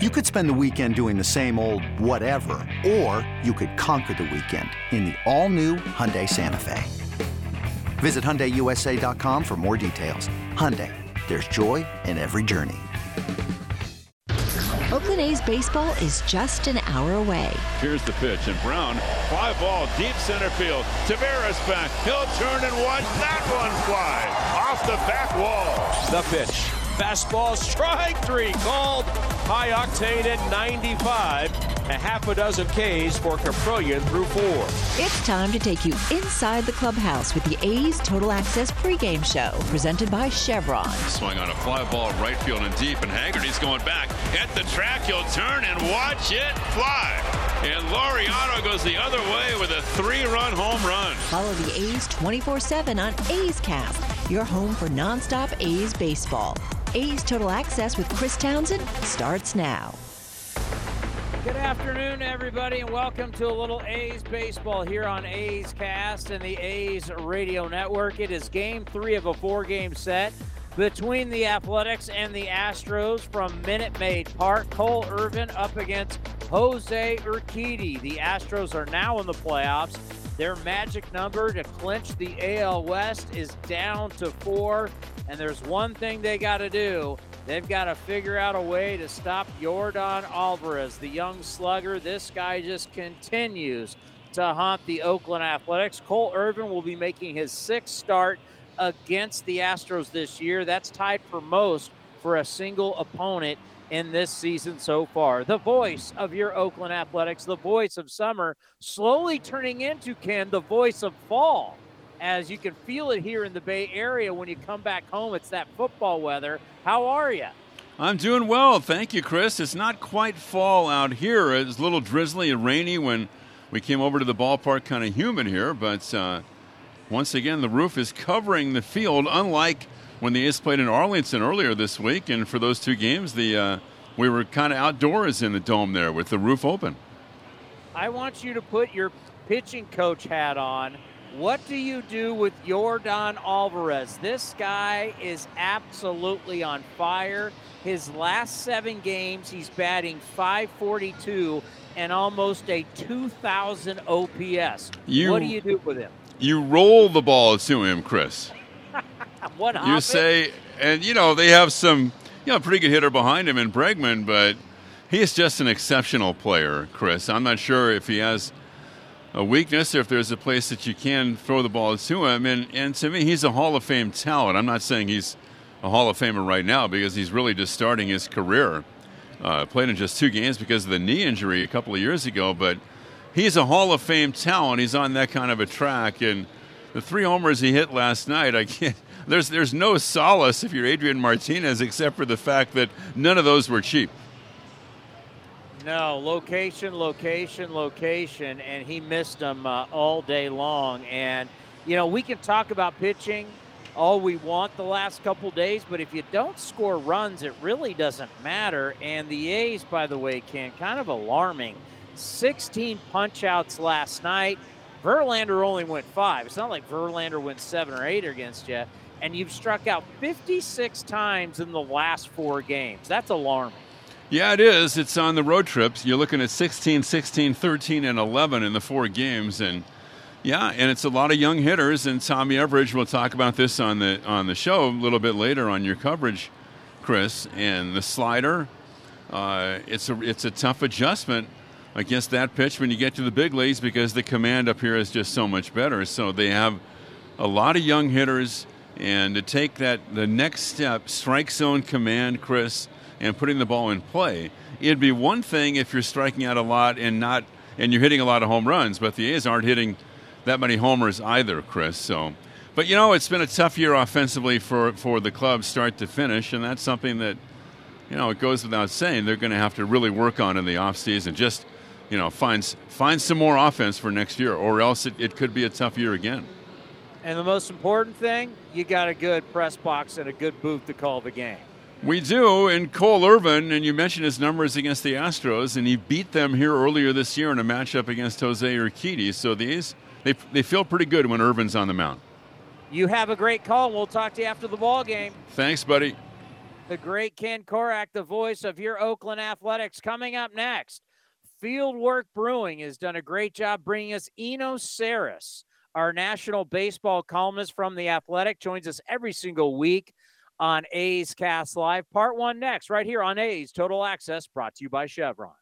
You could spend the weekend doing the same old whatever, or you could conquer the weekend in the all-new Hyundai Santa Fe. Visit HyundaiUSA.com for more details. Hyundai, there's joy in every journey. Oakland A's baseball is just an hour away. Here's the pitch, and Brown, fly ball, deep center field. Taveras back. He'll turn and watch that one fly off the back wall. The pitch. Fastball strike three called high octane at 95. A half a dozen Ks for Kaprielian through four. It's time to take you inside the clubhouse with the A's Total Access pregame show presented by Chevron. Swung on a fly ball right field and deep, and Haggerty's going back at the track. He'll turn and watch it fly. And Laureano goes the other way with a three-run home run. Follow the A's 24-7 on A's Cast, your home for nonstop A's baseball. A's Total Access with Chris Townsend starts now. Good afternoon, everybody, and welcome to a little A's baseball here on A's Cast and the A's Radio Network. It is game three of a four game set between the Athletics and the Astros from Minute Maid Park. Cole Irvin up against Jose Urquidy. The Astros are now in the playoffs. Their magic number to clinch the AL West is down to four. And there's one thing they got to do. They've got to figure out a way to stop Yordan Alvarez, the young slugger. This guy just continues to haunt the Oakland Athletics. Cole Irvin will be making his sixth start against the Astros this year. That's tied for most for a single opponent in this season so far. The voice of your Oakland Athletics, the voice of summer, slowly turning into, Ken, the voice of fall as you can feel it here in the Bay Area when you come back home. It's that football weather. How are you? I'm doing well. Thank you, Chris. It's not quite fall out here. It's a little drizzly and rainy when we came over to the ballpark, kind of humid here, but uh, once again, the roof is covering the field, unlike when the A's played in Arlington earlier this week. And for those two games, the uh, we were kind of outdoors in the dome there with the roof open. I want you to put your pitching coach hat on what do you do with Yordan Alvarez? This guy is absolutely on fire. His last seven games, he's batting 542 and almost a 2,000 OPS. You, what do you do with him? You roll the ball to him, Chris. what You say, and you know, they have some, you know, pretty good hitter behind him in Bregman, but he is just an exceptional player, Chris. I'm not sure if he has a weakness or if there's a place that you can throw the ball to him. And, and to me, he's a Hall of Fame talent. I'm not saying he's a Hall of Famer right now because he's really just starting his career. Uh, played in just two games because of the knee injury a couple of years ago, but he's a Hall of Fame talent. He's on that kind of a track. And the three homers he hit last night, I can't. There's there's no solace if you're Adrian Martinez except for the fact that none of those were cheap. No, location, location, location, and he missed them uh, all day long. And, you know, we can talk about pitching all we want the last couple days, but if you don't score runs, it really doesn't matter. And the A's, by the way, can kind of alarming. 16 punchouts last night. Verlander only went five. It's not like Verlander went seven or eight against you. And you've struck out 56 times in the last four games. That's alarming. Yeah, it is. It's on the road trips. You're looking at 16, 16, 13, and 11 in the four games, and yeah, and it's a lot of young hitters. And Tommy Everidge will talk about this on the on the show a little bit later on your coverage, Chris. And the slider, uh, it's a it's a tough adjustment against that pitch when you get to the big leagues because the command up here is just so much better. So they have a lot of young hitters, and to take that the next step, strike zone command, Chris and putting the ball in play. It'd be one thing if you're striking out a lot and not and you're hitting a lot of home runs, but the A's aren't hitting that many homers either, Chris. So, but you know, it's been a tough year offensively for for the club, start to finish, and that's something that you know it goes without saying they're going to have to really work on in the offseason. Just you know, find find some more offense for next year, or else it, it could be a tough year again. And the most important thing, you got a good press box and a good booth to call the game. We do, and Cole Irvin, and you mentioned his numbers against the Astros, and he beat them here earlier this year in a matchup against Jose Urquidy. So these they they feel pretty good when Irvin's on the mound. You have a great call. We'll talk to you after the ball game. Thanks, buddy. The great Ken Korach, the voice of your Oakland Athletics. Coming up next, Fieldwork Brewing has done a great job bringing us Eno Sarris, our national baseball columnist from The Athletic, joins us every single week on A's Cast Live. Part one next, right here on A's Total Access, brought to you by Chevron.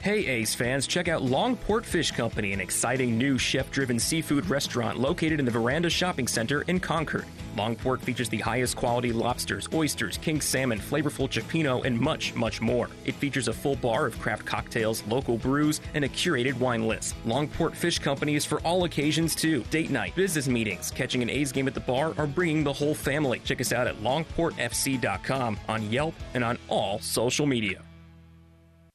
Hey A's fans, check out Longport Fish Company, an exciting new chef driven seafood restaurant located in the Veranda Shopping Center in Concord. Longport features the highest quality lobsters, oysters, king salmon, flavorful cioppino, and much, much more. It features a full bar of craft cocktails, local brews, and a curated wine list. Longport Fish Company is for all occasions too date night, business meetings, catching an A's game at the bar, or bringing the whole family. Check us out at longportfc.com on Yelp and on all social media.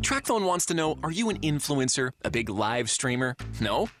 Tracfone wants to know Are you an influencer? A big live streamer? No?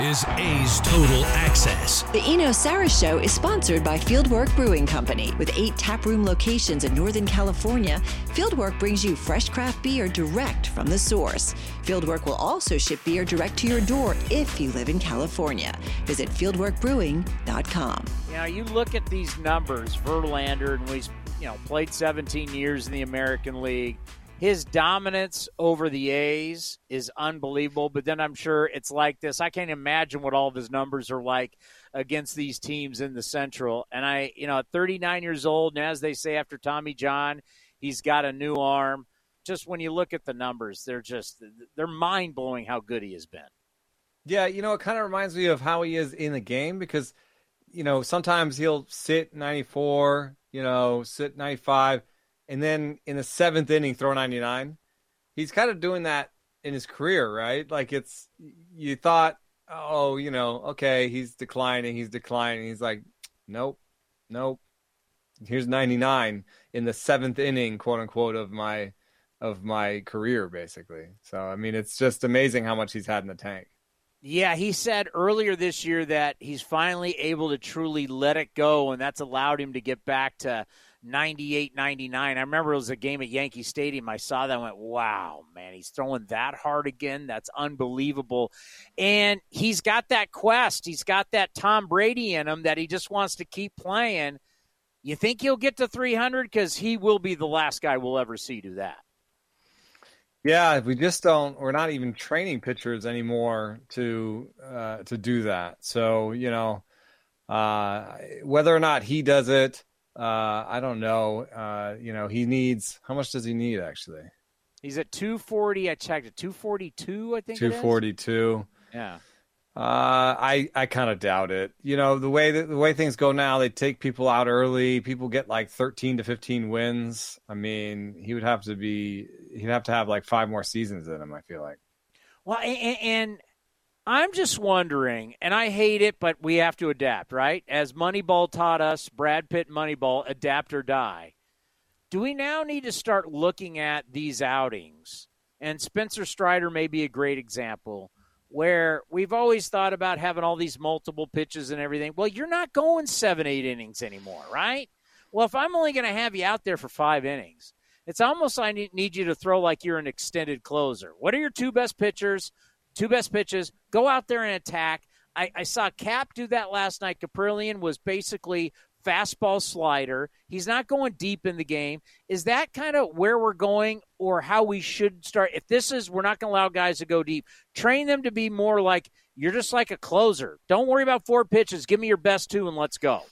is A's Total Access. The Eno Sarris Show is sponsored by Fieldwork Brewing Company. With eight taproom locations in Northern California, Fieldwork brings you fresh craft beer direct from the source. Fieldwork will also ship beer direct to your door if you live in California. Visit fieldworkbrewing.com. Now you look at these numbers, Verlander, and he's you know played 17 years in the American League. His dominance over the A's is unbelievable. But then I'm sure it's like this. I can't imagine what all of his numbers are like against these teams in the Central. And I, you know, at 39 years old, and as they say after Tommy John, he's got a new arm. Just when you look at the numbers, they're just they're mind blowing how good he has been. Yeah, you know, it kind of reminds me of how he is in the game because, you know, sometimes he'll sit 94, you know, sit 95, and then in the seventh inning throw 99. He's kind of doing that in his career, right? Like it's, you thought, oh, you know, okay, he's declining, he's declining. He's like, nope, nope. Here's 99 in the seventh inning, quote unquote, of my of my career, basically. So I mean, it's just amazing how much he's had in the tank. Yeah, he said earlier this year that he's finally able to truly let it go, and that's allowed him to get back to 98 99. I remember it was a game at Yankee Stadium. I saw that and went, wow, man, he's throwing that hard again. That's unbelievable. And he's got that quest. He's got that Tom Brady in him that he just wants to keep playing. You think he'll get to 300? Because he will be the last guy we'll ever see do that. Yeah, we just don't. We're not even training pitchers anymore to uh, to do that. So you know, uh, whether or not he does it, uh, I don't know. Uh, you know, he needs how much does he need actually? He's at 240. I checked it. 242. I think. 242. Yeah. Uh, I I kind of doubt it. You know the way that, the way things go now, they take people out early. People get like thirteen to fifteen wins. I mean, he would have to be he'd have to have like five more seasons in him. I feel like. Well, and, and I'm just wondering, and I hate it, but we have to adapt, right? As Moneyball taught us, Brad Pitt Moneyball, adapt or die. Do we now need to start looking at these outings? And Spencer Strider may be a great example where we've always thought about having all these multiple pitches and everything. Well, you're not going seven, eight innings anymore, right? Well, if I'm only going to have you out there for five innings, It's almost I need, need you to throw like you're an extended closer. What are your two best pitchers? Two best pitches. Go out there and attack. I, I saw Cap do that last night. Kaprielian was basically fastball slider. He's not going deep in the game. Is that kind of where we're going or how we should start? If this is, we're not going to allow guys to go deep, train them to be more like you're just like a closer. Don't worry about four pitches. Give me your best two and let's go.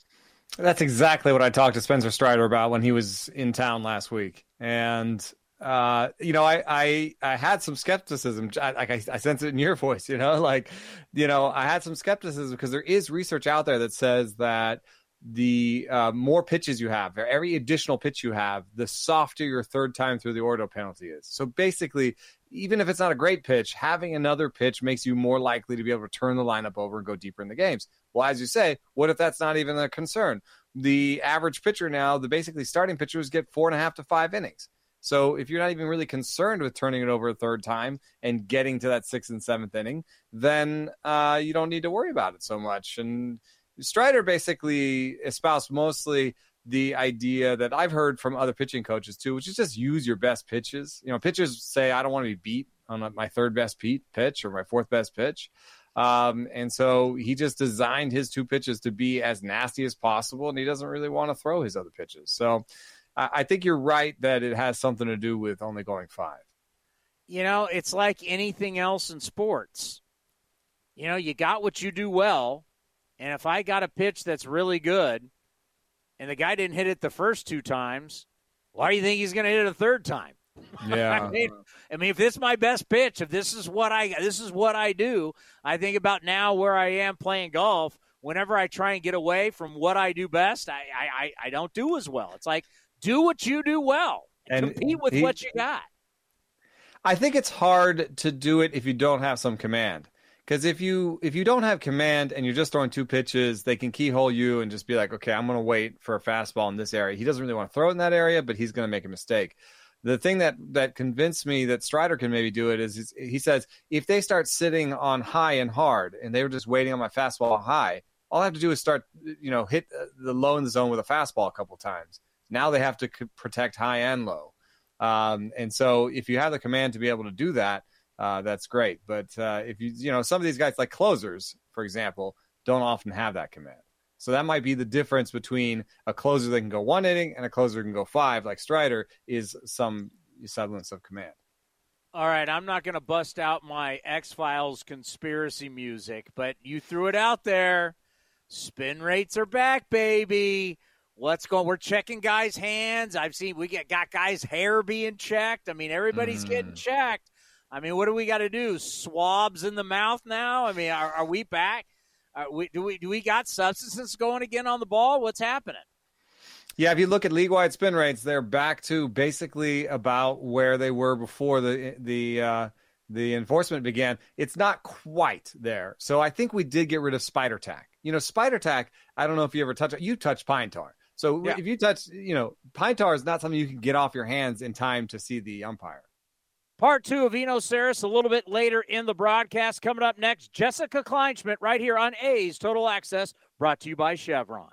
That's exactly what I talked to Spencer Strider about when he was in town last week. And uh, you know, I, I, I had some skepticism. Like I, I sense it in your voice, you know, like, you know, I had some skepticism because there is research out there that says that the uh, more pitches you have, every additional pitch you have, the softer your third time through the order penalty is. So basically, even if it's not a great pitch, having another pitch makes you more likely to be able to turn the lineup over and go deeper in the games. Well, as you say, what if that's not even a concern? The average pitcher now, the basically starting pitchers get four and a half to five innings. So if you're not even really concerned with turning it over a third time and getting to that sixth and seventh inning, then uh, you don't need to worry about it so much. And Strider basically espoused mostly the idea that I've heard from other pitching coaches too, which is just use your best pitches. You know, pitchers say, I don't want to be beat on my third best pitch or my fourth best pitch. Um, and so he just designed his two pitches to be as nasty as possible, and he doesn't really want to throw his other pitches. So I think you're right that it has something to do with only going five. You know, it's like anything else in sports. You know, you got what you do well, and if I got a pitch that's really good, and the guy didn't hit it the first two times, why do you think he's going to hit it a third time? Yeah. I, mean, I mean, if this is my best pitch, if this is what I this is what I do, I think about now where I am playing golf. Whenever I try and get away from what I do best, I I, I don't do as well. It's like do what you do well and compete with he, what you got. I think it's hard to do it if you don't have some command. Because if you if you don't have command and you're just throwing two pitches, they can keyhole you and just be like, okay, I'm going to wait for a fastball in this area. He doesn't really want to throw it in that area, but he's going to make a mistake. The thing that that convinced me that Strider can maybe do it is he says if they start sitting on high and hard and they were just waiting on my fastball high, all I have to do is start you know hit the low in the zone with a fastball a couple times now they have to protect high and low. Um, and so if you have the command to be able to do that, uh, that's great. But uh, if you, you know, some of these guys like closers, for example, don't often have that command. So that might be the difference between a closer that can go one inning and a closer that can go five, like Strider, is some semblance of command. All right, I'm not going to bust out my X Files conspiracy music, but you threw it out there. Spin rates are back, baby. What's going? We're checking guys' hands. I've seen we get got guys' hair being checked. I mean, everybody's mm. getting checked. I mean, what do we got to do? Swabs in the mouth now? I mean, are, are we back? Are we, do we do we got substances going again on the ball? What's happening? Yeah, if you look at league wide spin rates, they're back to basically about where they were before the the uh, the enforcement began. It's not quite there. So I think we did get rid of spider tack. You know, spider tack. I don't know if you ever touch it. You touch pine tar. So yeah. if you touch, you know, pine tar is not something you can get off your hands in time to see the umpire. Part two of Eno Sarris a little bit later in the broadcast. Coming up next, Jessica Kleinschmidt right here on A's Total Access, brought to you by Chevron.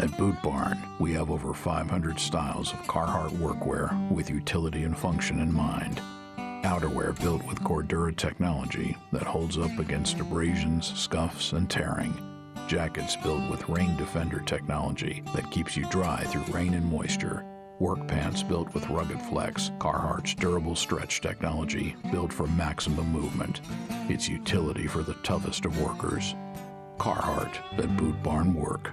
At Boot Barn, we have over 500 styles of Carhartt workwear with utility and function in mind. Outerwear built with Cordura technology that holds up against abrasions, scuffs, and tearing. Jackets built with Rain Defender technology that keeps you dry through rain and moisture. Work pants built with Rugged Flex, Carhartt's durable stretch technology built for maximum movement. It's utility for the toughest of workers. Carhartt, at Boot Barn Work.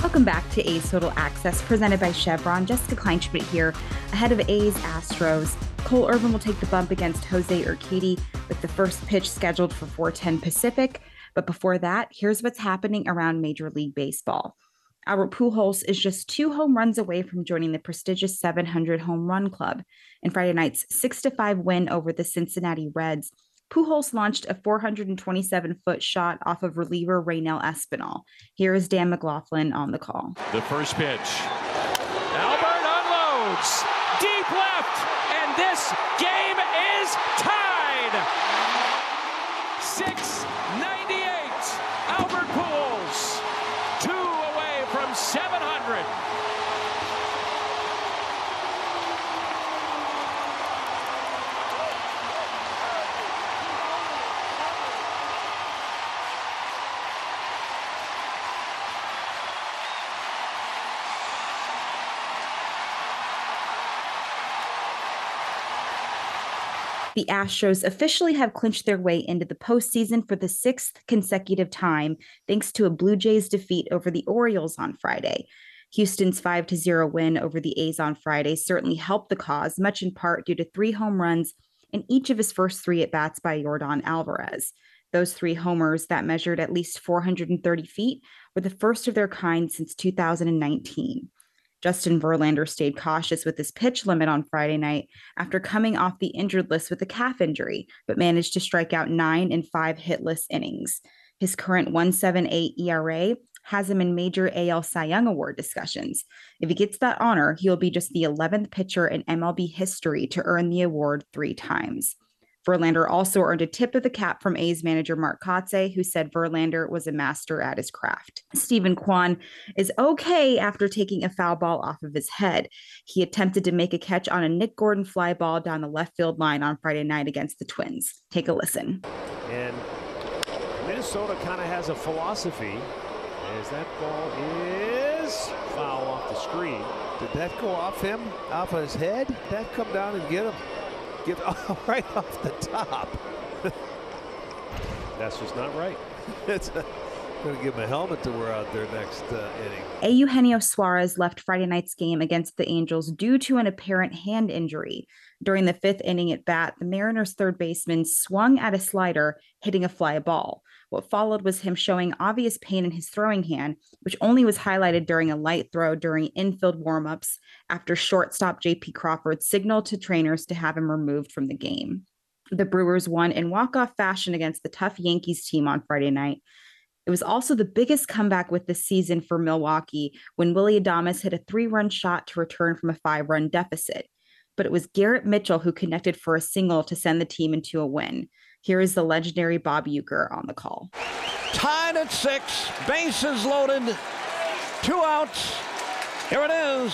Welcome back to A's Total Access, presented by Chevron. Jessica Kleinschmidt here, ahead of A's Astros. Cole Irvin will take the bump against Jose Urquidy with the first pitch scheduled for 4:10 Pacific. But before that, here's what's happening around Major League Baseball. Albert Pujols is just two home runs away from joining the prestigious 700 home run club. In Friday night's 6 5 win over the Cincinnati Reds, Pujols launched a 427 foot shot off of reliever Raynel Espinal. Here is Dan McLaughlin on the call. The first pitch. Albert unloads deep left, and this is tied. 698. Albert Pujols, two away from 700. The Astros officially have clinched their way into the postseason for the sixth consecutive time, thanks to a Blue Jays defeat over the Orioles on Friday. Houston's 5 0 win over the A's on Friday certainly helped the cause, much in part due to three home runs in each of his first three at bats by Yordan Alvarez. Those three homers that measured at least 430 feet were the first of their kind since 2019. Justin Verlander stayed cautious with his pitch limit on Friday night after coming off the injured list with a calf injury, but managed to strike out nine in five hitless innings. His current 178 ERA has him in major AL Cy Young Award discussions. If he gets that honor, he'll be just the 11th pitcher in MLB history to earn the award three times. Verlander also earned a tip of the cap from A's manager Mark Kotsay, who said Verlander was a master at his craft. Steven Kwan is okay after taking a foul ball off of his head. He attempted to make a catch on a Nick Gordon fly ball down the left field line on Friday night against the Twins. Take a listen. And Minnesota kind of has a philosophy as that ball is foul off the screen. Did that go off him, off his head? Did that come down and get him? Get right off the top. That's just not right. it's going to give him a helmet to wear out there next uh, inning. A Eugenio Suarez left Friday night's game against the Angels due to an apparent hand injury. During the fifth inning at bat, the Mariners' third baseman swung at a slider, hitting a fly ball. What followed was him showing obvious pain in his throwing hand, which only was highlighted during a light throw during infield warmups after shortstop JP Crawford signaled to trainers to have him removed from the game. The Brewers won in walk-off fashion against the tough Yankees team on Friday night. It was also the biggest comeback with the season for Milwaukee when Willy Adames hit a three-run shot to return from a five-run deficit. But it was Garrett Mitchell who connected for a single to send the team into a win. Here is the legendary Bob Uecker on the call. Tied at six, bases loaded, two outs. Here it is.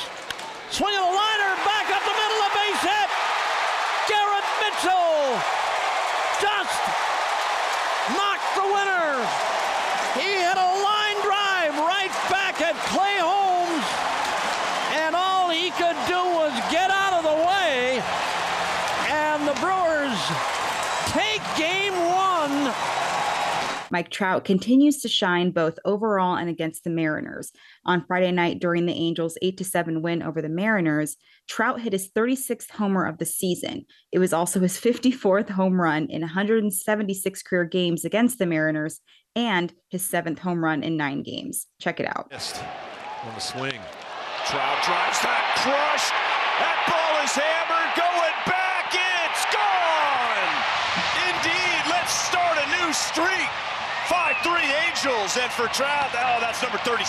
Swinging a liner, back up the middle, a base hit. Garrett Mitchell just knocked the winner. He hit a line drive right back at Clay Holmes, and all he could do was get out of the way. And the Brewers take game one Mike Trout continues to shine both overall and against the Mariners. On Friday night during the Angels' 8 7 win over the Mariners, Trout hit his 36th homer of the season. It was also his 54th home run in 176 career games against the Mariners and his seventh home run in nine games. Check it out. On the swing. Trout drives that crush. That ball is hammered, going back. It's gone. Indeed, let's start a new streak. 5-3 and for Trout, oh, that's number 36.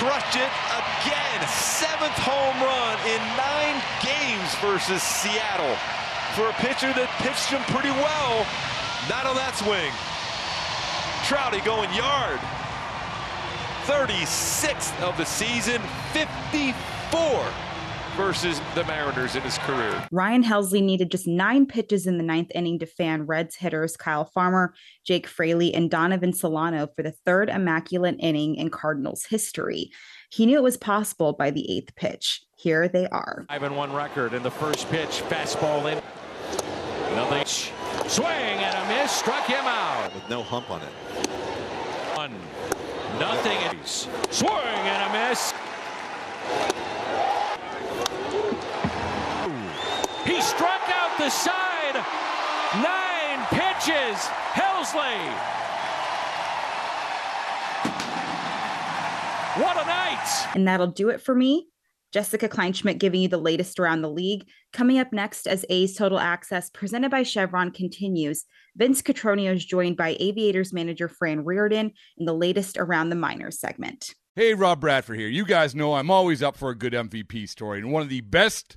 Crushed it again. Seventh home run in nine games versus Seattle. For a pitcher that pitched him pretty well, not on that swing. Trouty going yard. 36th of the season, 54 versus the Mariners in his career. Ryan Helsley needed just nine pitches in the ninth inning to fan Reds hitters Kyle Farmer, Jake Fraley, and Donovan Solano for the third immaculate inning in Cardinals history. He knew it was possible by the eighth pitch. Here they are. Five and one record in the first pitch, fastball in. Nothing. Swing and a miss, struck him out. With no hump on it. One, nothing. Swing and a miss. He struck out the side. Nine pitches. Helsley. What a night. And that'll do it for me. Jessica Kleinschmidt giving you the latest around the league. Coming up next, as A's Total Access presented by Chevron continues, Vince Cotroneo is joined by Aviators manager Fran Riordan in the latest around the minors segment. Hey, Rob Bradford here. You guys know I'm always up for a good MVP story, and one of the best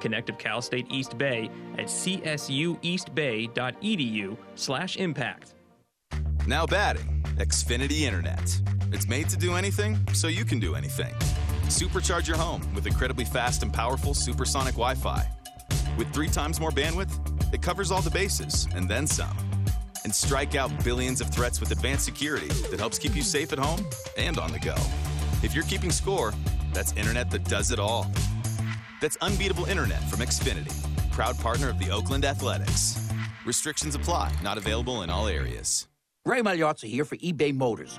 Connect with Cal State East Bay at csueastbay.edu slash impact. Now batting, Xfinity Internet. It's made to do anything, so you can do anything. Supercharge your home with incredibly fast and powerful supersonic Wi Fi. With three times more bandwidth, it covers all the bases and then some. And strike out billions of threats with advanced security that helps keep you safe at home and on the go. If you're keeping score, that's internet that does it all. That's unbeatable internet from Xfinity, proud partner of the Oakland Athletics. Restrictions apply, not available in all areas. Ray Magliozzi here for eBay Motors.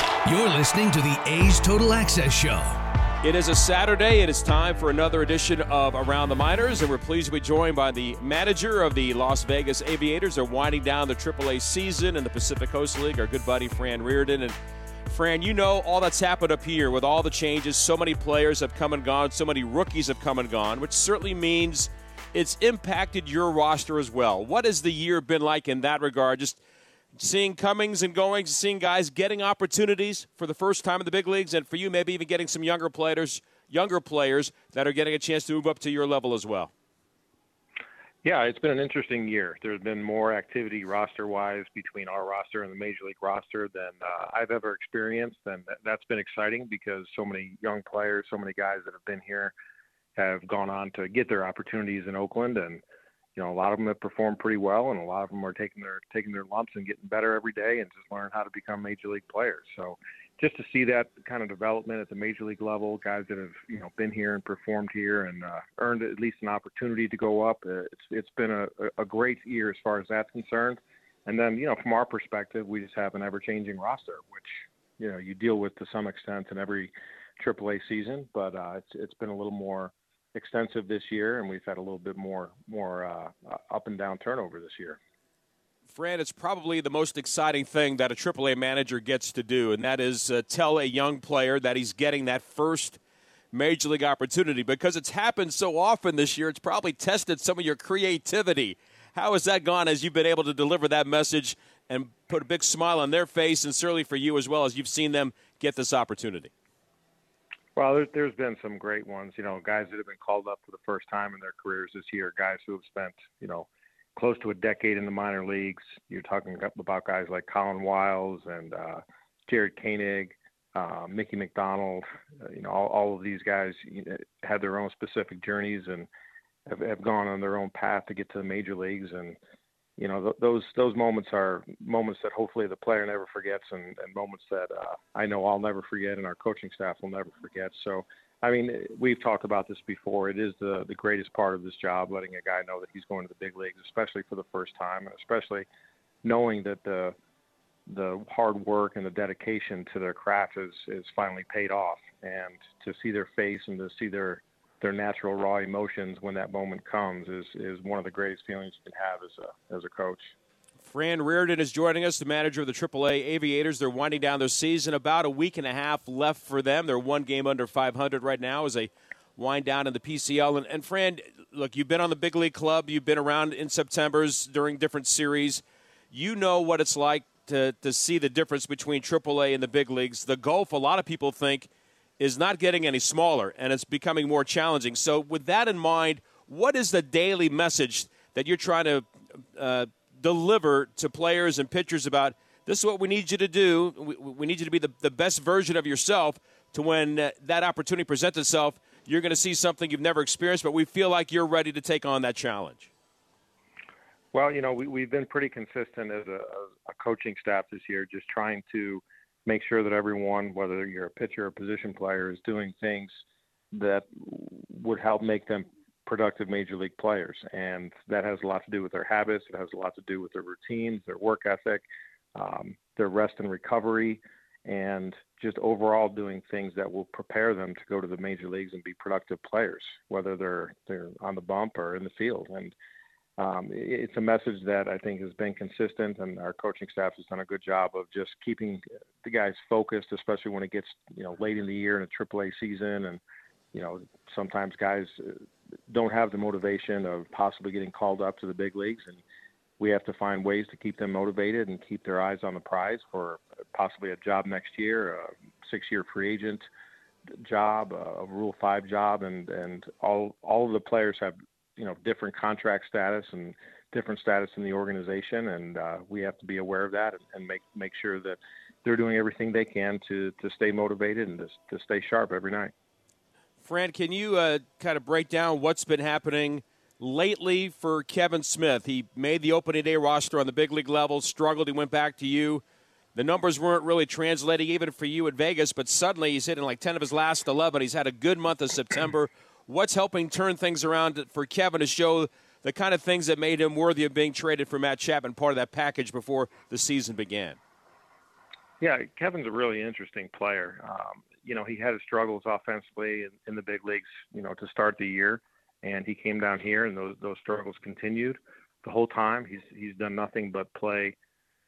You're listening to the A's Total Access Show. It is a Saturday. It is time for another edition of Around the Minors, and we're pleased to be joined by the manager of the Las Vegas Aviators. They're winding down the AAA season in the Pacific Coast League, our good buddy Fran Riordan. And Fran, you know all that's happened up here with all the changes. So many players have come and gone, so many rookies have come and gone, which certainly means it's impacted your roster as well. What has the year been like in that regard? Just seeing comings and goings, seeing guys getting opportunities for the first time in the big leagues, and for you, maybe even getting some younger players, younger players that are getting a chance to move up to your level as well. Yeah, it's been an interesting year. There's been more activity roster-wise between our roster and the major league roster than uh, I've ever experienced, and that's been exciting because so many young players, so many guys that have been here, have gone on to get their opportunities in Oakland, and you know, a lot of them have performed pretty well, and a lot of them are taking their taking their lumps and getting better every day, and just learn how to become major league players. So, just to see that kind of development at the major league level, guys that have you know been here and performed here and uh, earned at least an opportunity to go up, uh, it's it's been a, a great year as far as that's concerned. And then you know, from our perspective, we just have an ever-changing roster, which you know you deal with to some extent in every AAA season, but uh, it's it's been a little more extensive this year, and we've had a little bit more more uh, up and down turnover this year. Fran, it's probably the most exciting thing that a AAA manager gets to do, and that is uh, tell a young player that he's getting that first major league opportunity because it's happened so often this year. It's probably tested some of your creativity. How has that gone as you've been able to deliver that message and put a big smile on their face, and certainly for you as well as you've seen them get this opportunity? Well, there's, been some great ones, you know, guys that have been called up for the first time in their careers this year, guys who have spent, you know, close to a decade in the minor leagues. You're talking about guys like Collin Wiles and uh, Jared Koenig, uh, Mickey McDonald. Uh, you know, all, all of these guys you know, had their own specific journeys and have, have gone on their own path to get to the major leagues. And you know th- those those moments are moments that hopefully the player never forgets and, and moments that uh, I know I'll never forget and our coaching staff will never forget. So I mean we've talked about this before. It is the the greatest part of this job, letting a guy know that he's going to the big leagues, especially for the first time, and especially knowing that the the hard work and the dedication to their craft is is finally paid off, and to see their face and to see their their natural raw emotions when that moment comes is is one of the greatest feelings you can have as a as a coach. Fran Riordan is joining us, the manager of the AAA Aviators. They're winding down their season. About a week and a half left for them. They're one game under 500 right now as they wind down in the PCL. And, and Fran, look, you've been on the big league club. You've been around in September's during different series. You know what it's like to, to see the difference between AAA and the big leagues. The Gulf, a lot of people think – is not getting any smaller and it's becoming more challenging. So, with that in mind, what is the daily message that you're trying to uh, deliver to players and pitchers about this is what we need you to do? We, we need you to be the, the best version of yourself to when uh, that opportunity presents itself, you're going to see something you've never experienced, but we feel like you're ready to take on that challenge. Well, you know, we, we've been pretty consistent as a, a coaching staff this year, just trying to make sure that everyone, whether you're a pitcher or position player, is doing things that would help make them productive major league players. And that has a lot to do with their habits. It has a lot to do with their routines, their work ethic, um, their rest and recovery, and just overall doing things that will prepare them to go to the major leagues and be productive players, whether they're they're on the bump or in the field. And um, it's a message that I think has been consistent, and our coaching staff has done a good job of just keeping the guys focused, especially when it gets you know late in the year in a AAA season, and you know sometimes guys uh, don't have the motivation of possibly getting called up to the big leagues, and we have to find ways to keep them motivated and keep their eyes on the prize for possibly a job next year, a six-year free agent job, a Rule Five job, and and all all of the players have you know different contract status and different status in the organization, and uh, we have to be aware of that and, make make sure that they're doing everything they can to to stay motivated and to, to stay sharp every night. Fran, can you uh, kind of break down what's been happening lately for Kevin Smith? He made the opening day roster on the big league level, struggled. He went back to you. The numbers weren't really translating even for you at Vegas, but suddenly he's hitting like 10 of his last 11. He's had a good month of September. What's helping turn things around for Kevin to show the kind of things that made him worthy of being traded for Matt Chapman, part of that package before the season began? Yeah, Kevin's a really interesting player. Um, you know, he had his struggles offensively in, in the big leagues, you know, to start the year, and he came down here, and those those struggles continued the whole time. He's he's done nothing but play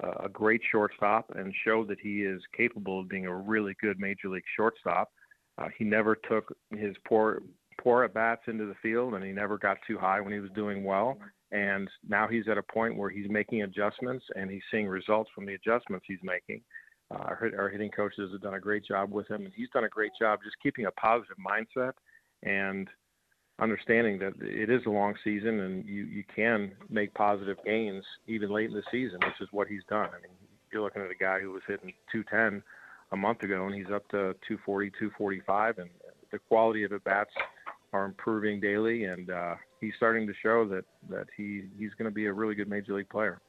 uh, a great shortstop and show that he is capable of being a really good major league shortstop. Uh, he never took his poor poor at bats into the field, and he never got too high when he was doing well. And now he's at a point where he's making adjustments, and he's seeing results from the adjustments he's making. Uh, our, our hitting coaches have done a great job with him, and he's done a great job just keeping a positive mindset and understanding that it is a long season and you, you can make positive gains even late in the season, which is what he's done. I mean, you're looking at a guy who was hitting 210 a month ago, and he's up to 240, 245, and the quality of at bats are improving daily, and uh, he's starting to show that that he he's going to be a really good major league player.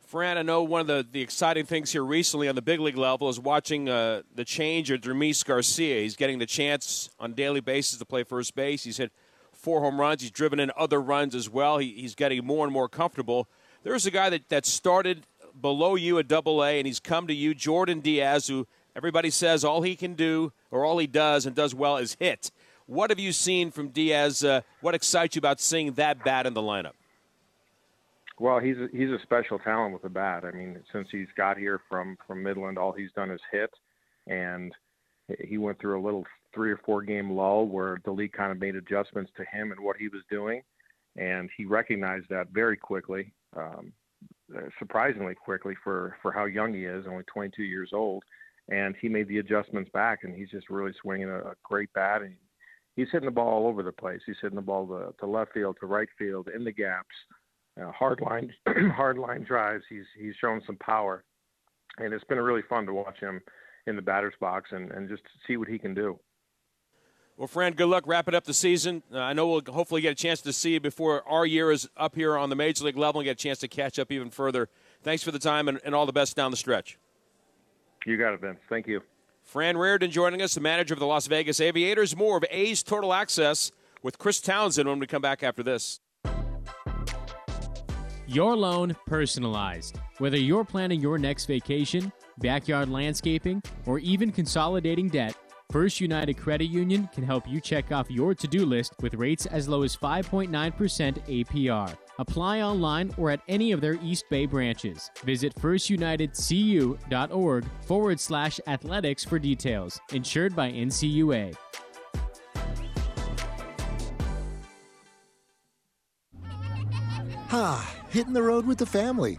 Fran, I know one of the, the exciting things here recently on the big league level is watching uh, the change of Dermis Garcia. He's getting the chance on a daily basis to play first base. He's hit four home runs. He's driven in other runs as well. He, he's getting more and more comfortable. There's a guy that, that started below you at Double A, and he's come to you, Jordan Diaz, who everybody says all he can do or all he does and does well is hit. What have you seen from Diaz? Uh, what excites you about seeing that bat in the lineup? Well, he's a, he's a special talent with the bat. I mean, since he's got here from from Midland, all he's done is hit, and he went through a little three or four game lull where the league kind of made adjustments to him and what he was doing, and he recognized that very quickly, um, surprisingly quickly for for how young he is, only 22 years old, and he made the adjustments back, and he's just really swinging a, a great bat, and he's hitting the ball all over the place. He's hitting the ball to, to left field, to right field, in the gaps uh, hard line hard line drives. He's he's shown some power, and it's been really fun to watch him in the batter's box and, and just see what he can do. Well, Fran, good luck wrapping up the season. Uh, I know we'll hopefully get a chance to see you before our year is up here on the major league level and get a chance to catch up even further. Thanks for the time and, and all the best down the stretch. You got it, Vince. Thank you. Fran Riordan joining us, the manager of the Las Vegas Aviators. More of A's Total Access with Chris Townsend when we come back after this. Your loan personalized. Whether you're planning your next vacation, backyard landscaping, or even consolidating debt, First United Credit Union can help you check off your to do list with rates as low as 5.9% APR. Apply online or at any of their East Bay branches. Visit firstunitedcu.org forward slash athletics for details. Insured by NCUA. Ah, hitting the road with the family.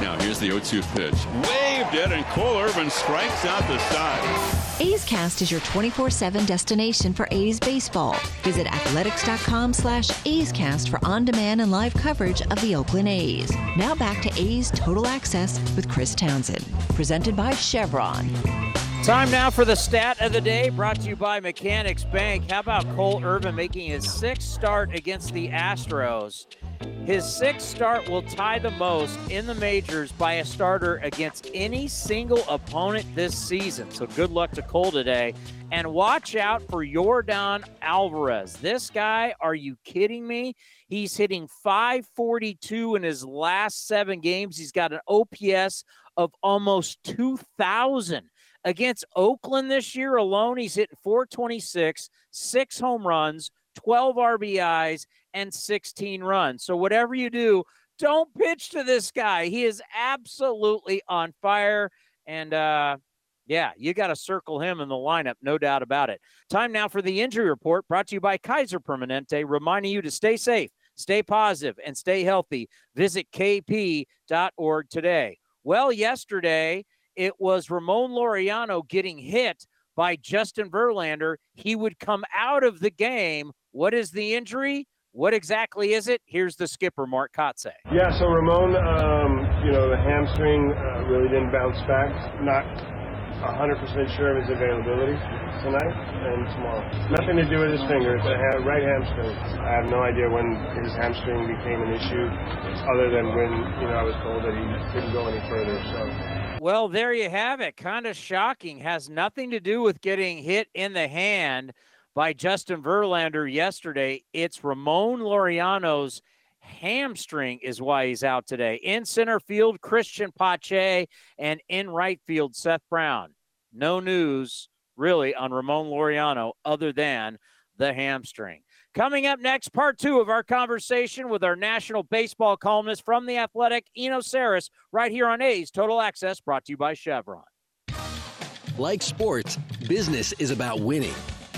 Now here's the 0-2 pitch. Waved it, and Cole Irvin strikes out the side. A's Cast is your 24-7 destination for A's baseball. Visit athletics.com slash A's Cast for on-demand and live coverage of the Oakland A's. Now back to A's Total Access with Chris Townsend. Presented by Chevron. Time now for the stat of the day brought to you by Mechanics Bank. How about Cole Irvin making his sixth start against the Astros? His sixth start will tie the most in the majors by a starter against any single opponent this season. So good luck to Cole today. And watch out for Yordan Alvarez. This guy, are you kidding me? He's hitting 542 in his last seven games. He's got an OPS of almost 2,000. Against Oakland this year alone, he's hitting 426, six home runs, 12 RBIs, and 16 runs. So, whatever you do, don't pitch to this guy. He is absolutely on fire. And, uh, yeah, you got to circle him in the lineup, no doubt about it. Time now for the injury report brought to you by Kaiser Permanente, reminding you to stay safe, stay positive, and stay healthy. Visit kp.org today. Well, yesterday, it was Ramon Laureano getting hit by Justin Verlander. He would come out of the game. What is the injury? What exactly is it? Here's the skipper, Mark Kotsay. Yeah, so Ramon, um, you know, the hamstring uh, really didn't bounce back. Not 100% sure of his availability tonight and tomorrow. Nothing to do with his finger. It's a right hamstring. I have no idea when his hamstring became an issue, other than when you know I was told that he couldn't go any further. So well, there you have it. Kind of shocking. Has nothing to do with getting hit in the hand by Justin Verlander yesterday. It's Ramon Laureano's hamstring is why he's out today. In center field, Christian Pache, and in right field, Seth Brown. No news really on Ramon Laureano other than the hamstring. Coming up next, part two of our conversation with our national baseball columnist from The Athletic, Eno Sarris, right here on A's Total Access, brought to you by Chevron. Like sports, business is about winning.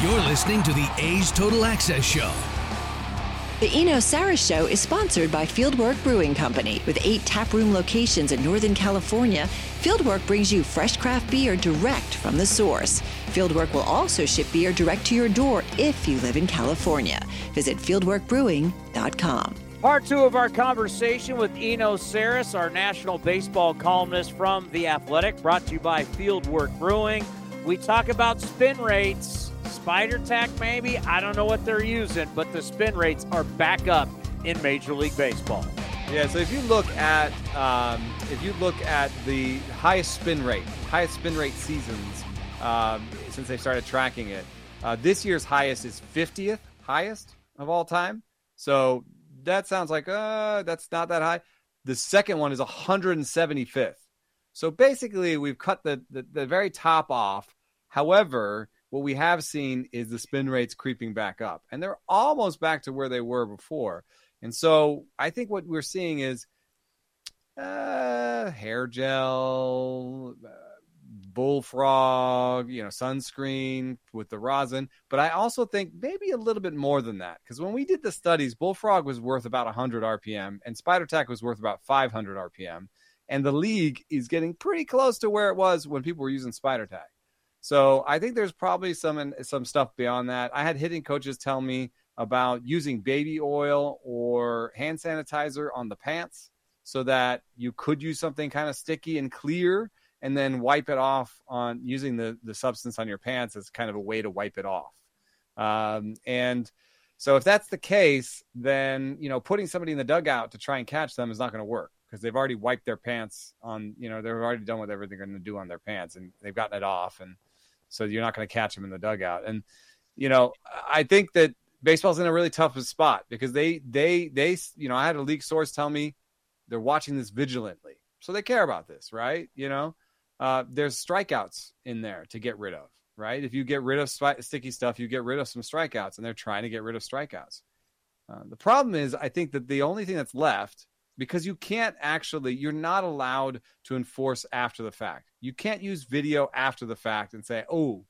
You're listening to the A's Total Access Show. The Eno Sarris Show is sponsored by Fieldwork Brewing Company. With eight taproom locations in Northern California, Fieldwork brings you fresh craft beer direct from the source. Fieldwork will also ship beer direct to your door if you live in California. Visit fieldworkbrewing.com. Part two of our conversation with Eno Sarris, our national baseball columnist from The Athletic, brought to you by Fieldwork Brewing. We talk about spin rates Spider Tack, maybe. I don't know what they're using, but the spin rates are back up in Major League Baseball. Yeah, so if you look at um, if you look at the highest spin rate, highest spin rate seasons um, since they started tracking it, uh, this year's highest is 50th highest of all time. So that sounds like uh, that's not that high. The second one is 175th. So basically, we've cut the, the, the very top off. However, what we have seen is the spin rates creeping back up, and they're almost back to where they were before. And so I think what we're seeing is uh, hair gel, uh, bullfrog, you know, sunscreen with the rosin. But I also think maybe a little bit more than that because when we did the studies, bullfrog was worth about 100 RPM and Spider Tack was worth about 500 RPM. And the league is getting pretty close to where it was when people were using Spider Tack. So I think there's probably some some stuff beyond that. I had hitting coaches tell me about using baby oil or hand sanitizer on the pants so that you could use something kind of sticky and clear and then wipe it off on using the the substance on your pants as kind of a way to wipe it off. Um, and so if that's the case, then you know putting somebody in the dugout to try and catch them is not going to work because they've already wiped their pants on you know they've already done whatever they're going to do on their pants and they've gotten it off and so you're not going to catch them in the dugout. And you know, I think that baseball's in a really tough spot because they they they you know I had a league source tell me they're watching this vigilantly, so they care about this, right? You know, uh, there's strikeouts in there to get rid of, right? If you get rid of sticky stuff, you get rid of some strikeouts, and they're trying to get rid of strikeouts. Uh, the problem is, I think that the only thing that's left because you can't actually you're not allowed to enforce after the fact. You can't use video after the fact and say oh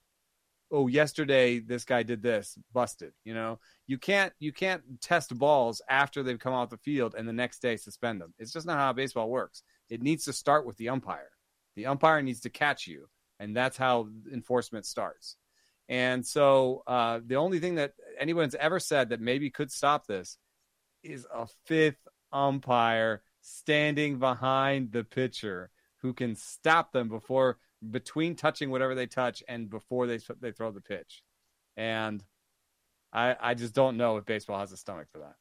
oh yesterday this guy did this busted you know? You can't you can't test balls after they've come off the field and the next day suspend them. It's just not how baseball works. It needs to start with the umpire. The umpire needs to catch you and that's how enforcement starts. And so uh, the only thing that anyone's ever said that maybe could stop this is a fifth umpire standing behind the pitcher who can stop them before between touching whatever they touch and before they they throw the pitch. And I I just don't know if baseball has a stomach for that.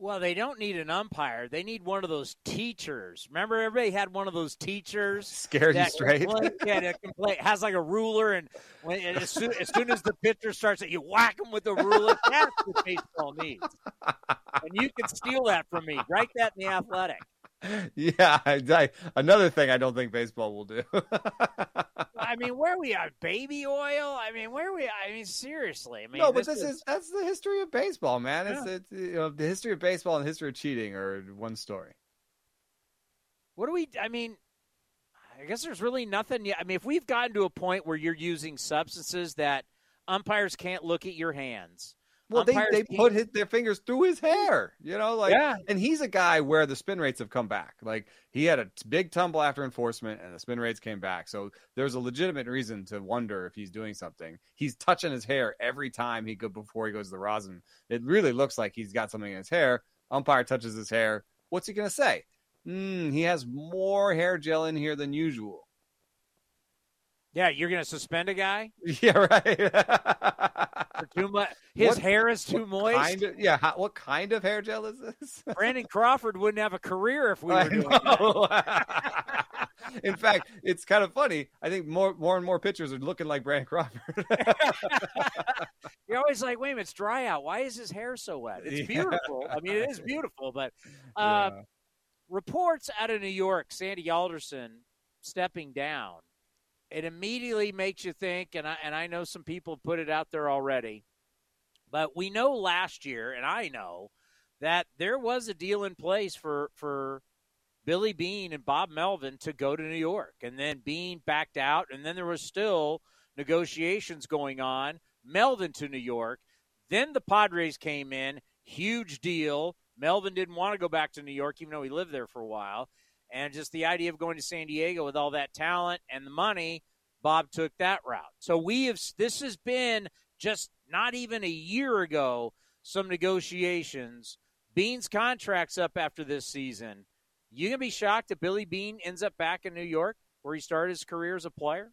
Well, they don't need an umpire. They need one of those teachers. Remember, everybody had one of those teachers. Scared you straight. Complain, yeah, that complain, has like a ruler, and, when, and as, soon, as, soon, as the pitcher starts, you whack him with the ruler. That's what baseball needs. And you can steal that from me. Write that in the Athletic. Yeah, I, another thing I don't think baseball will do. I mean, where are we are, baby oil. I mean, where are we? I mean, seriously. I mean, no, but this, this is, is, that's the history of baseball, man. It's, yeah. it's you know the history of baseball and the history of cheating are one story. What do we? I mean, I guess there's really nothing yet. I mean, if we've gotten to a point where you're using substances that umpires can't look at your hands, well, they, they put his, their fingers through his hair, you know, like, yeah. and he's a guy where the spin rates have come back. Like, he had a big tumble after enforcement, and the spin rates came back. So there's a legitimate reason to wonder if he's doing something. He's touching his hair every time he go before he goes to the rosin. It really looks like he's got something in his hair. Umpire touches his hair. What's he gonna say? Mm, he has more hair gel in here than usual. Yeah, you're going to suspend a guy? Yeah, right. Too much. His what, hair is too moist. Kind of, yeah. How, what kind of hair gel is this? Brandon Crawford wouldn't have a career if we were doing that. In fact, it's kind of funny. I think more, more and more pitchers are looking like Brandon Crawford. You're always like, wait a minute, it's dry out. Why is his hair so wet? It's yeah. beautiful. I mean, it is beautiful, but uh, yeah. reports out of New York, Sandy Alderson stepping down it immediately makes you think, and I and I know some people put it out there already, but we know last year, and I know that there was a deal in place for for Billy Beane and Bob Melvin to go to New York, and then Beane backed out, and then there was still negotiations going on. Melvin to New York, then the Padres came in, huge deal. Melvin didn't want to go back to New York, even though he lived there for a while. And just the idea of going to San Diego with all that talent and the money, Bob took that route. So we have this has been just not even a year ago some negotiations. Beane's contract's up after this season. You gonna be shocked if Billy Beane ends up back in New York where he started his career as a player?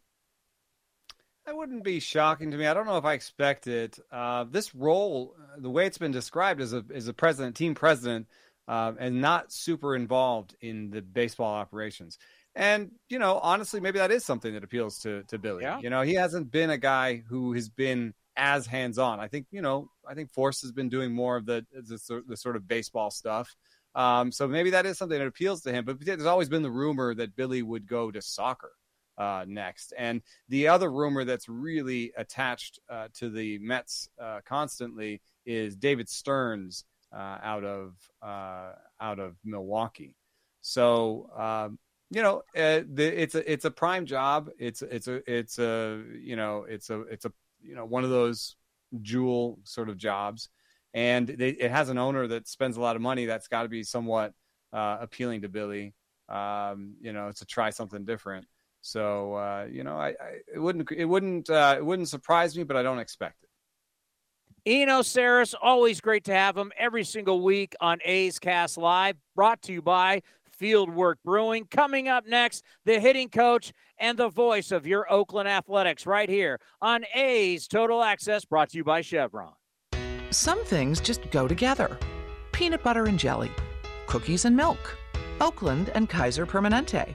That wouldn't be shocking to me. I don't know if I expect it. Uh, this role, the way it's been described as a as a president, team president, uh, and not super involved in the baseball operations. And you know, honestly, maybe that is something that appeals to to Billy. Yeah. You know, he hasn't been a guy who has been as hands on. I think you know, I think Forst has been doing more of the the, the sort of baseball stuff. Um, so maybe that is something that appeals to him. But there's always been the rumor that Billy would go to soccer uh, next. And the other rumor that's really attached uh, to the Mets uh, constantly is David Stearns out of uh, out of Milwaukee. So um, you know, uh, the, it's a it's a prime job. It's it's a it's a you know it's a it's a you know one of those jewel sort of jobs, and they, it has an owner that spends a lot of money. That's got to be somewhat uh, appealing to Billy. Um, you know, to try something different. So uh, you know, I, I, it wouldn't it wouldn't uh, it wouldn't surprise me, but I don't expect it. Eno Sarris, always great to have him every single week on A's Cast Live, brought to you by Fieldwork Brewing. Coming up next, the hitting coach and the voice of your Oakland Athletics right here on A's Total Access, brought to you by Chevron. Some things just go together peanut butter and jelly, cookies and milk, Oakland and Kaiser Permanente.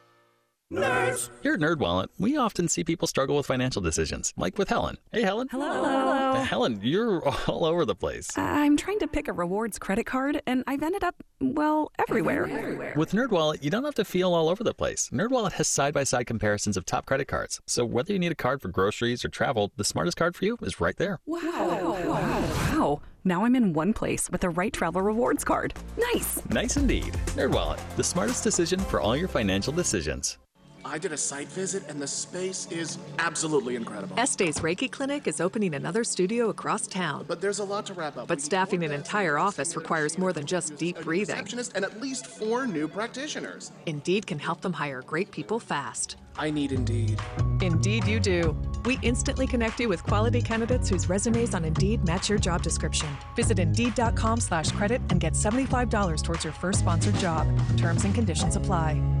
Nerds. Here at NerdWallet, we often see people struggle with financial decisions, like with Helen. Hey, Helen. Hello. Hello. Uh, Helen, you're all over the place. I'm trying to pick a rewards credit card, and I've ended up, well, everywhere. everywhere. With NerdWallet, you don't have to feel all over the place. NerdWallet has side-by-side comparisons of top credit cards. So whether you need a card for groceries or travel, the smartest card for you is right there. Wow. Wow. wow. Now I'm in one place with the right travel rewards card. Nice. Nice indeed. NerdWallet, the smartest decision for all your financial decisions. I did a site visit, and the space is absolutely incredible. Este's Reiki Clinic is opening another studio across town. But there's a lot to wrap up. But staffing an entire office requires more than just deep breathing. and at least four new practitioners. Indeed can help them hire great people fast. I need Indeed. Indeed, you do. We instantly connect you with quality candidates whose resumes on Indeed match your job description. Visit Indeed.com/credit and get $75 towards your first sponsored job. Terms and conditions apply.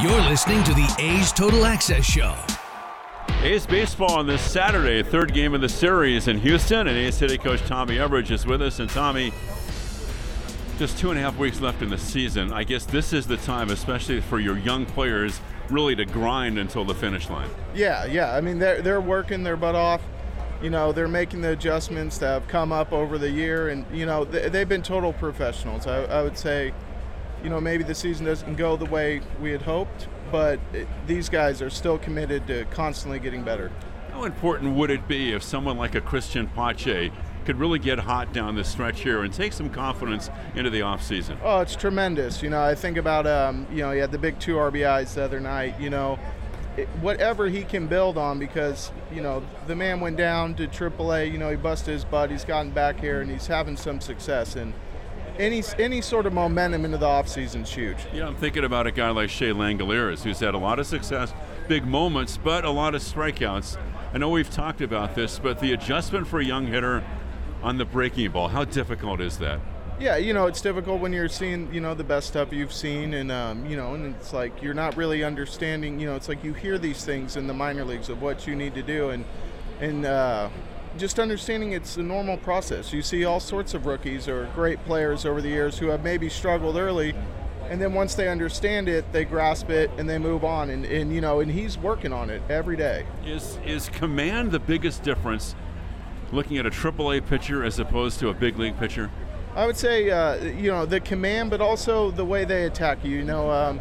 You're listening to the A's Total Access Show. A's baseball on this Saturday, third game of the series in Houston, and A's City coach Tommy Everidge is with us. And Tommy, just two and a half weeks left in the season. I guess this is the time, especially for your young players, really to grind until the finish line. Yeah, yeah. I mean, they're they're working their butt off. You know, they're making the adjustments that have come up over the year, and you know, they, have been total professionals. I, I would say you know, maybe the season doesn't go the way we had hoped, but it, these guys are still committed to constantly getting better. How important would it be if someone like a Christian Pache could really get hot down the stretch here and take some confidence into the offseason? Oh, it's tremendous. You know, I think about, um, you know, he had the big two RBIs the other night, you know, it, whatever he can build on because, you know, the man went down to AAA, you know, he busted his butt, he's gotten back here and he's having some success. And, any any sort of momentum into the offseason is huge. Yeah, I'm thinking about a guy like Shea Langeliers, who's had a lot of success, big moments, but a lot of strikeouts. I know we've talked about this, but the adjustment for a young hitter on the breaking ball, how difficult is that? Yeah, you know, it's difficult when you're seeing, you know, the best stuff you've seen, and um, you know, and it's like you're not really understanding. You know, it's like you hear these things in the minor leagues of what you need to do, and and uh, just understanding it's a normal process. You see all sorts of rookies or great players over the years who have maybe struggled early, and then once they understand it, they grasp it and they move on. And, and you know, and he's working on it every day. Is is command the biggest difference? Looking at a AAA pitcher as opposed to a big league pitcher. I would say, uh, you know, the command, but also the way they attack you. You know, um,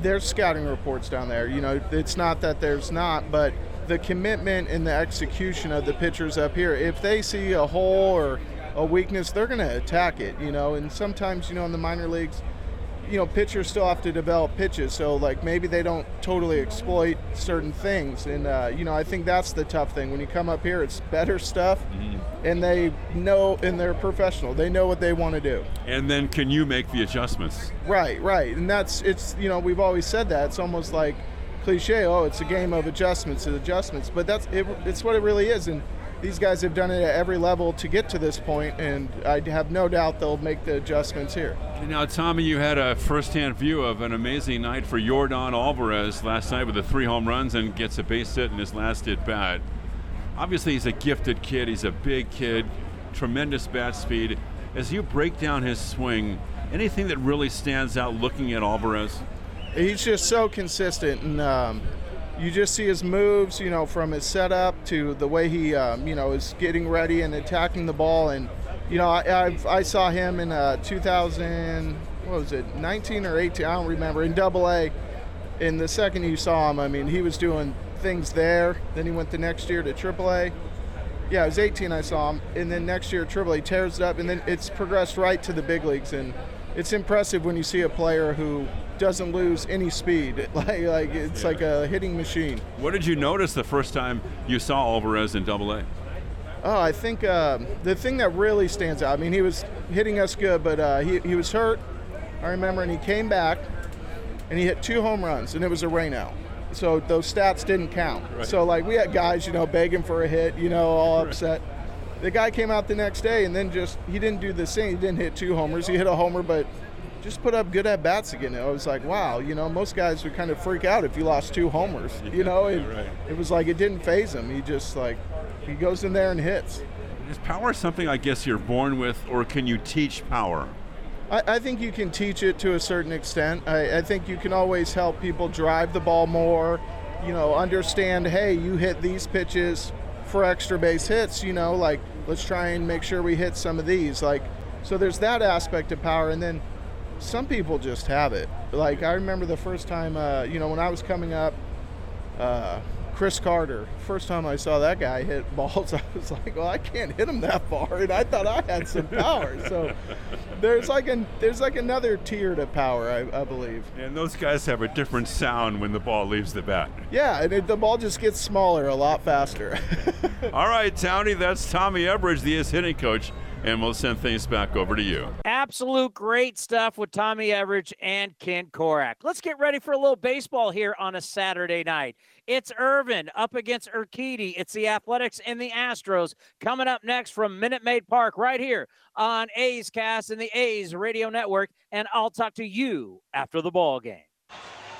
there's scouting reports down there. You know, it's not that there's not, but the commitment and the execution of the pitchers up here. If they see a hole or a weakness, they're going to attack it, you know. And sometimes, you know, in the minor leagues, you know, pitchers still have to develop pitches. So like maybe they don't totally exploit certain things, and uh, you know, I think that's the tough thing. When you come up here, it's better stuff, and they know, and they're professional. They know what they want to do. And then can you make the adjustments? Right, right, and that's it's you know we've always said that. It's almost like cliche. Oh, it's a game of adjustments and adjustments, but that's it, it's what it really is, and these guys have done it at every level to get to this point, and I have no doubt they'll make the adjustments here. Now, Tommy, you had a first-hand view of an amazing night for Yordan Alvarez last night with the three home runs and gets a base hit in his last at bat. Obviously, he's a gifted kid. He's a big kid, tremendous bat speed. As you break down his swing, anything that really stands out looking at Alvarez? He's just so consistent, and um, you just see his moves, you know, from his setup to the way he, um, you know, is getting ready and attacking the ball. And, you know, I, I've, I saw him in uh, 2000, what was it, 19 or 18, I don't remember, in Double A. And the second you saw him, I mean, he was doing things there. Then he went the next year to Triple A. Yeah, it was 18 I saw him. And then next year, Triple A tears it up, and then it's progressed right to the big leagues. And it's impressive when you see a player who doesn't lose any speed. Like, like it's like a hitting machine. What did you notice the first time you saw Alvarez in Double A? Oh, I think uh, the thing that really stands out. I mean, he was hitting us good, but uh, he he was hurt. I remember, and he came back, and he hit two home runs, and it was a rainout. So those stats didn't count. Right. So like we had guys, you know, begging for a hit, you know, all upset. The guy came out the next day, and then just he didn't do the same. He didn't hit two homers. He hit a homer, but just put up good at bats again. I was like, wow, you know, most guys would kind of freak out if you lost two homers, you know. And right. It was like it didn't phase him. He just like he goes in there and hits. Is power something I guess you're born with, or can you teach power? I, I think you can teach it to a certain extent. I, I think you can always help people drive the ball more. You know, understand. Hey, you hit these pitches for extra base hits. You know, like let's try and make sure we hit some of these. Like, so there's that aspect of power, and then some people just have it. Like I remember the first time, uh, you know, when I was coming up, uh, Chris Carter. First time I saw that guy hit balls, I was like, well, I can't hit him that far, and I thought I had some power. so there's like an there's like another tier to power, I, I believe. And those guys have a different sound when the ball leaves the bat. Yeah, and it, the ball just gets smaller a lot faster. All right, Townie, that's Tommy Everidge, the ace hitting coach, and we'll send things back over to you. Absolute great stuff with Tommy Everidge and Ken Korach. Let's get ready for a little baseball here on a Saturday night. It's Irvin up against Urquidy. It's the Athletics and the Astros coming up next from Minute Maid Park right here on A's Cast and the A's Radio Network. And I'll talk to you after the ball game.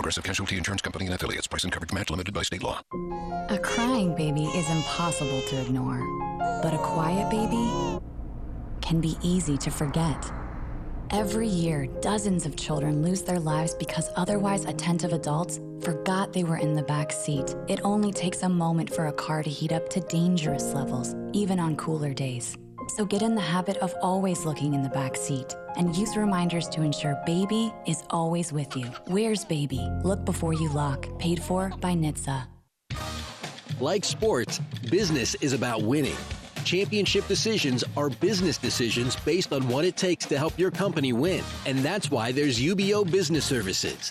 Progressive Casualty Insurance Company and affiliates. Price and coverage match limited by state law. A crying baby is impossible to ignore, but a quiet baby can be easy to forget. Every year, dozens of children lose their lives because otherwise attentive adults forgot they were in the back seat. It only takes a moment for a car to heat up to dangerous levels, even on cooler days. So get in the habit of always looking in the back seat and use reminders to ensure baby is always with you. Where's baby? Look before you lock. Paid for by NHTSA. Like sports, business is about winning. Championship decisions are business decisions based on what it takes to help your company win. And that's why there's UBEO Business Services,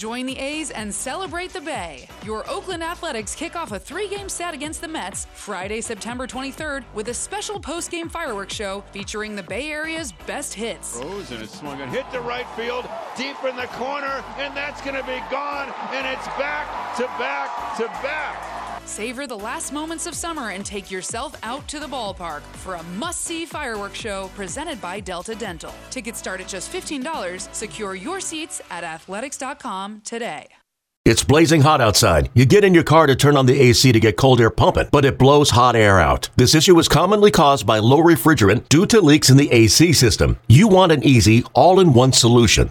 Join the A's and celebrate the Bay. Your Oakland Athletics kick off a three game set against the Mets Friday, September 23rd with a special post game fireworks show featuring the Bay Area's best hits. Rose and it's swung and hit the right field, deep in the corner, and that's going to be gone, and it's back to back to back. Savor the last moments of summer and take yourself out to the ballpark for a must see fireworks show presented by Delta Dental. Tickets start at just $15. Secure your seats at athletics.com today. It's blazing hot outside. You get in your car to turn on the AC to get cold air pumping, but it blows hot air out. This issue is commonly caused by low refrigerant due to leaks in the AC system. You want an easy, all in one solution